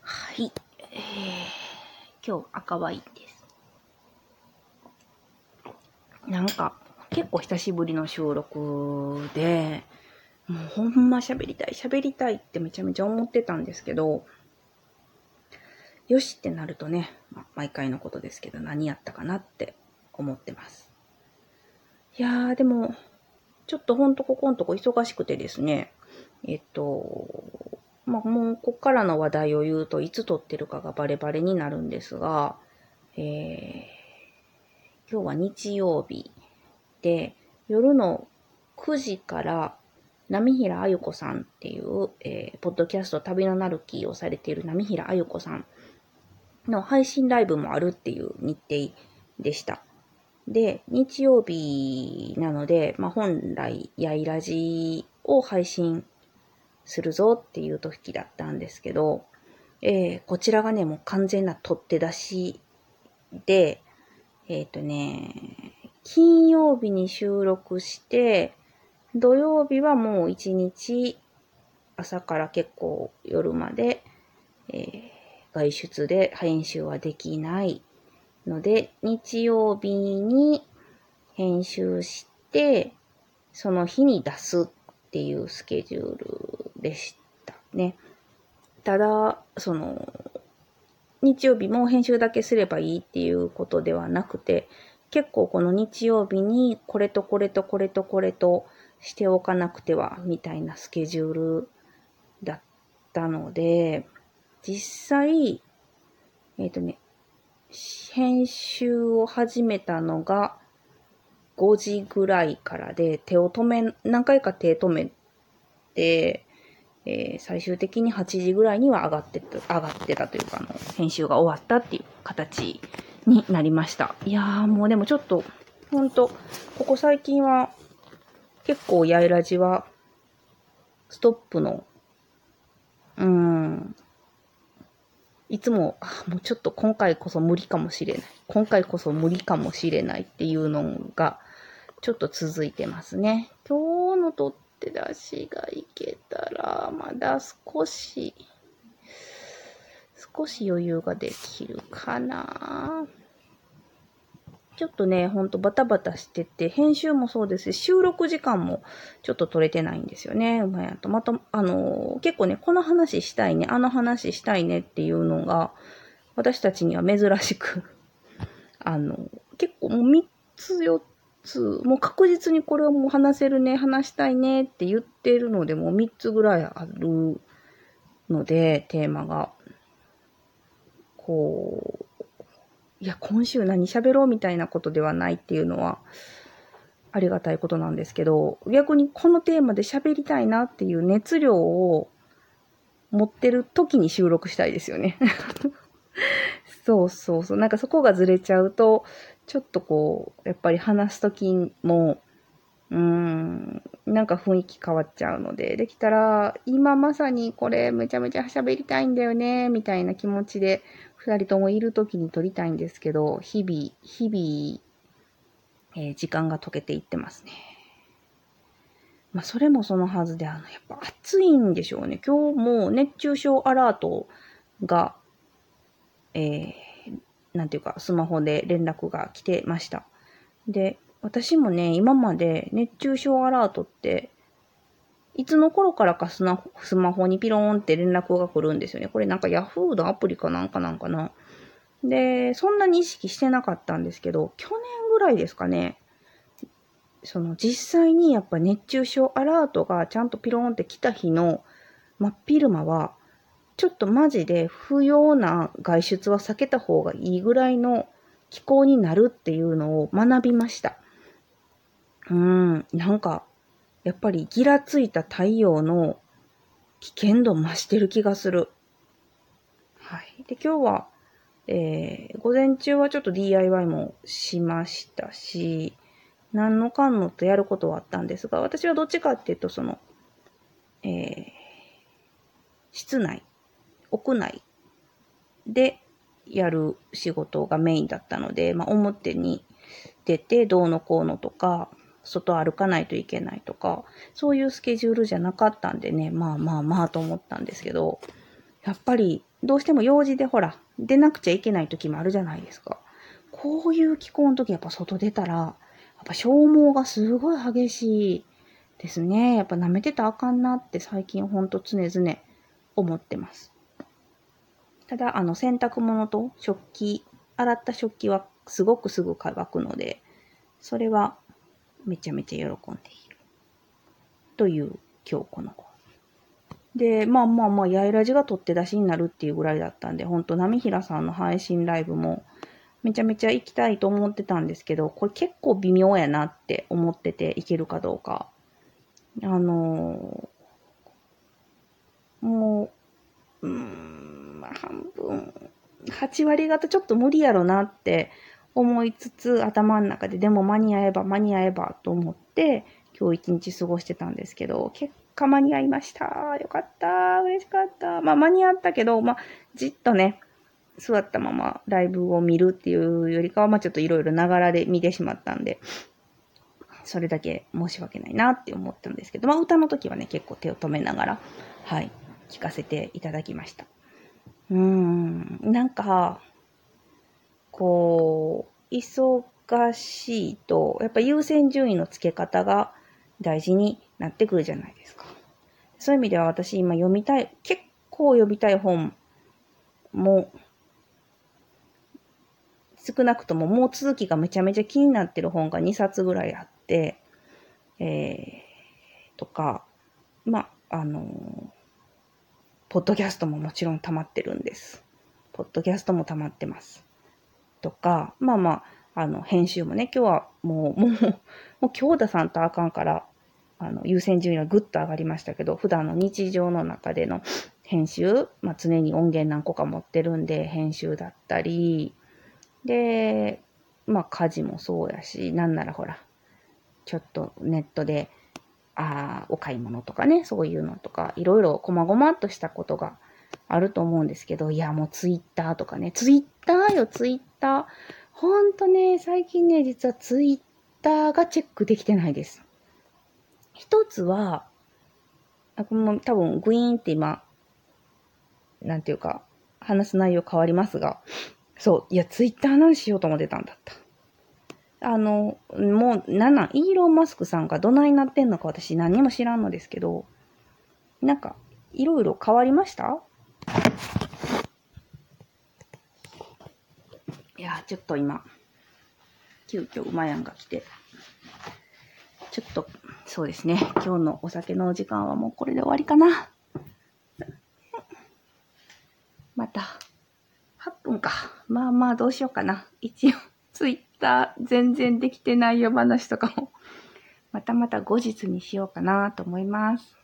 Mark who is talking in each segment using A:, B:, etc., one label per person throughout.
A: はい。えー、今日赤ワインです。なんか、結構久しぶりの収録で、もうほんま喋りたい、喋りたいってめちゃめちゃ思ってたんですけど、よしってなるとね、ま毎回のことですけど何やったかなって思ってます。いやー、でも、ちょっとほんとここんとこ忙しくてですね、えっと、まあ、もうこっからの話題を言うといつ撮ってるかがバレバレになるんですが、えー、今日は日曜日で、夜の9時から波平あゆこさんっていう、えー、ポッドキャスト旅のなるキーをされている波平あゆこさんの配信ライブもあるっていう日程でした。で、日曜日なので、まあ、本来、やいらじを配信するぞっていう時だったんですけど、えー、こちらがね、もう完全な取って出しで、えっ、ー、とね、金曜日に収録して、土曜日はもう一日朝から結構夜まで、えー外出で編集はできない。ので、日曜日に編集して、その日に出すっていうスケジュールでしたね。ただ、その、日曜日も編集だけすればいいっていうことではなくて、結構この日曜日にこれとこれとこれとこれとしておかなくてはみたいなスケジュールだったので、実際、えっ、ー、とね、編集を始めたのが5時ぐらいからで、手を止め、何回か手止めて、えー、最終的に8時ぐらいには上がってた、上がってたというか、あの、編集が終わったっていう形になりました。いやーもうでもちょっと、ほんと、ここ最近は、結構やいらじは、ストップの、うん、いつも、もうちょっと今回こそ無理かもしれない。今回こそ無理かもしれないっていうのが、ちょっと続いてますね。今日の取って出しがいけたら、まだ少し、少し余裕ができるかな。ちょっとね、ほんとバタバタしてて、編集もそうですし、収録時間もちょっと取れてないんですよね。うまやと。また、あの、結構ね、この話したいね、あの話したいねっていうのが、私たちには珍しく あの、結構もう3つ4つ、もう確実にこれはもう話せるね、話したいねって言ってるので、もう3つぐらいあるので、テーマが。こう、いや、今週何喋ろうみたいなことではないっていうのは、ありがたいことなんですけど、逆にこのテーマで喋りたいなっていう熱量を持ってる時に収録したいですよね。そうそうそう。なんかそこがずれちゃうと、ちょっとこう、やっぱり話す時も、うん、なんか雰囲気変わっちゃうので、できたら、今まさにこれめちゃめちゃ喋りたいんだよね、みたいな気持ちで二人ともいる時に撮りたいんですけど、日々、日々、えー、時間が溶けていってますね。まあ、それもそのはずで、あの、やっぱ暑いんでしょうね。今日も熱中症アラートが、えー、なんていうか、スマホで連絡が来てました。で、私もね、今まで熱中症アラートっていつの頃からかスマホにピローンって連絡が来るんですよね。これなんか Yahoo のアプリかなんかなんかな。で、そんなに意識してなかったんですけど、去年ぐらいですかね。その実際にやっぱ熱中症アラートがちゃんとピローンって来た日の真っ昼間は、ちょっとマジで不要な外出は避けた方がいいぐらいの気候になるっていうのを学びました。うん、なんかやっぱりギラついた太陽の危険度増してる気がする。はい。で、今日は、えー、午前中はちょっと DIY もしましたし、何のかんのとやることはあったんですが、私はどっちかっていうと、その、えー、室内、屋内でやる仕事がメインだったので、まあ、表に出てどうのこうのとか、外歩かないといけないとか、そういうスケジュールじゃなかったんでね、まあまあまあと思ったんですけど、やっぱりどうしても用事でほら、出なくちゃいけない時もあるじゃないですか。こういう気候の時やっぱ外出たら、やっぱ消耗がすごい激しいですね。やっぱ舐めてたらあかんなって最近ほんと常々思ってます。ただ、あの、洗濯物と食器、洗った食器はすごくすぐ乾くので、それはめちゃめちゃ喜んでいる。という今日この子。で、まあまあまあ、やいらじが取って出しになるっていうぐらいだったんで、ほんと、波平さんの配信ライブもめちゃめちゃ行きたいと思ってたんですけど、これ結構微妙やなって思ってていけるかどうか。あのー、もう、うん、まあ半分、8割方ちょっと無理やろなって思いつつ、頭の中ででも間に合えば間に合えばと思って、今日一日過ごしてたんですけど、結果間に合いました。よかった。嬉しかった。まあ間に合ったけど、まあじっとね、座ったままライブを見るっていうよりかは、まあちょっといろいろながらで見てしまったんで、それだけ申し訳ないなって思ったんですけど、まあ歌の時はね、結構手を止めながら、はい、聞かせていただきました。うーん、なんか、こう、忙しいと、やっぱ優先順位の付け方が大事になってくるじゃないですか。そういう意味では私今読みたい、結構読みたい本も、少なくとももう続きがめちゃめちゃ気になってる本が2冊ぐらいあって、えー、とか、まあ、あのー、ポッドキャストももちろん溜まってるんです。ポッドキャストも溜まってます。とか、まあまあ、あの、編集もね、今日はもう、もう、もう京田さんとあかんから、あの、優先順位はぐっと上がりましたけど、普段の日常の中での編集、まあ常に音源何個か持ってるんで、編集だったり、で、まあ家事もそうやし、なんならほら、ちょっとネットで、ああ、お買い物とかね、そういうのとか、いろいろ細々としたことがあると思うんですけど、いや、もうツイッターとかね、ツイッターよ、ツイッター。ほんとね、最近ね、実はツイッターがチェックできてないです。一つは、あこの多分グイーンって今、なんていうか、話す内容変わりますが、そう、いや、ツイッター何しようと思ってたんだった。あの、もう、な、イーロン・マスクさんがどないなってんのか私何も知らんのですけど、なんか、いろいろ変わりました？いや、ちょっと今、急遽うまやんが来て、ちょっと、そうですね、今日のお酒のお時間はもうこれで終わりかな。また、8分か。まあまあどうしようかな。一応、ツイッター全然できてないよ話とかも、またまた後日にしようかなと思います。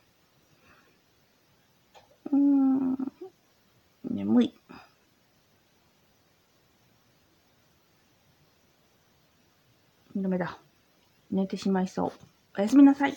A: うーん、眠い。ダメだ。寝てしまいそう。おやすみなさい。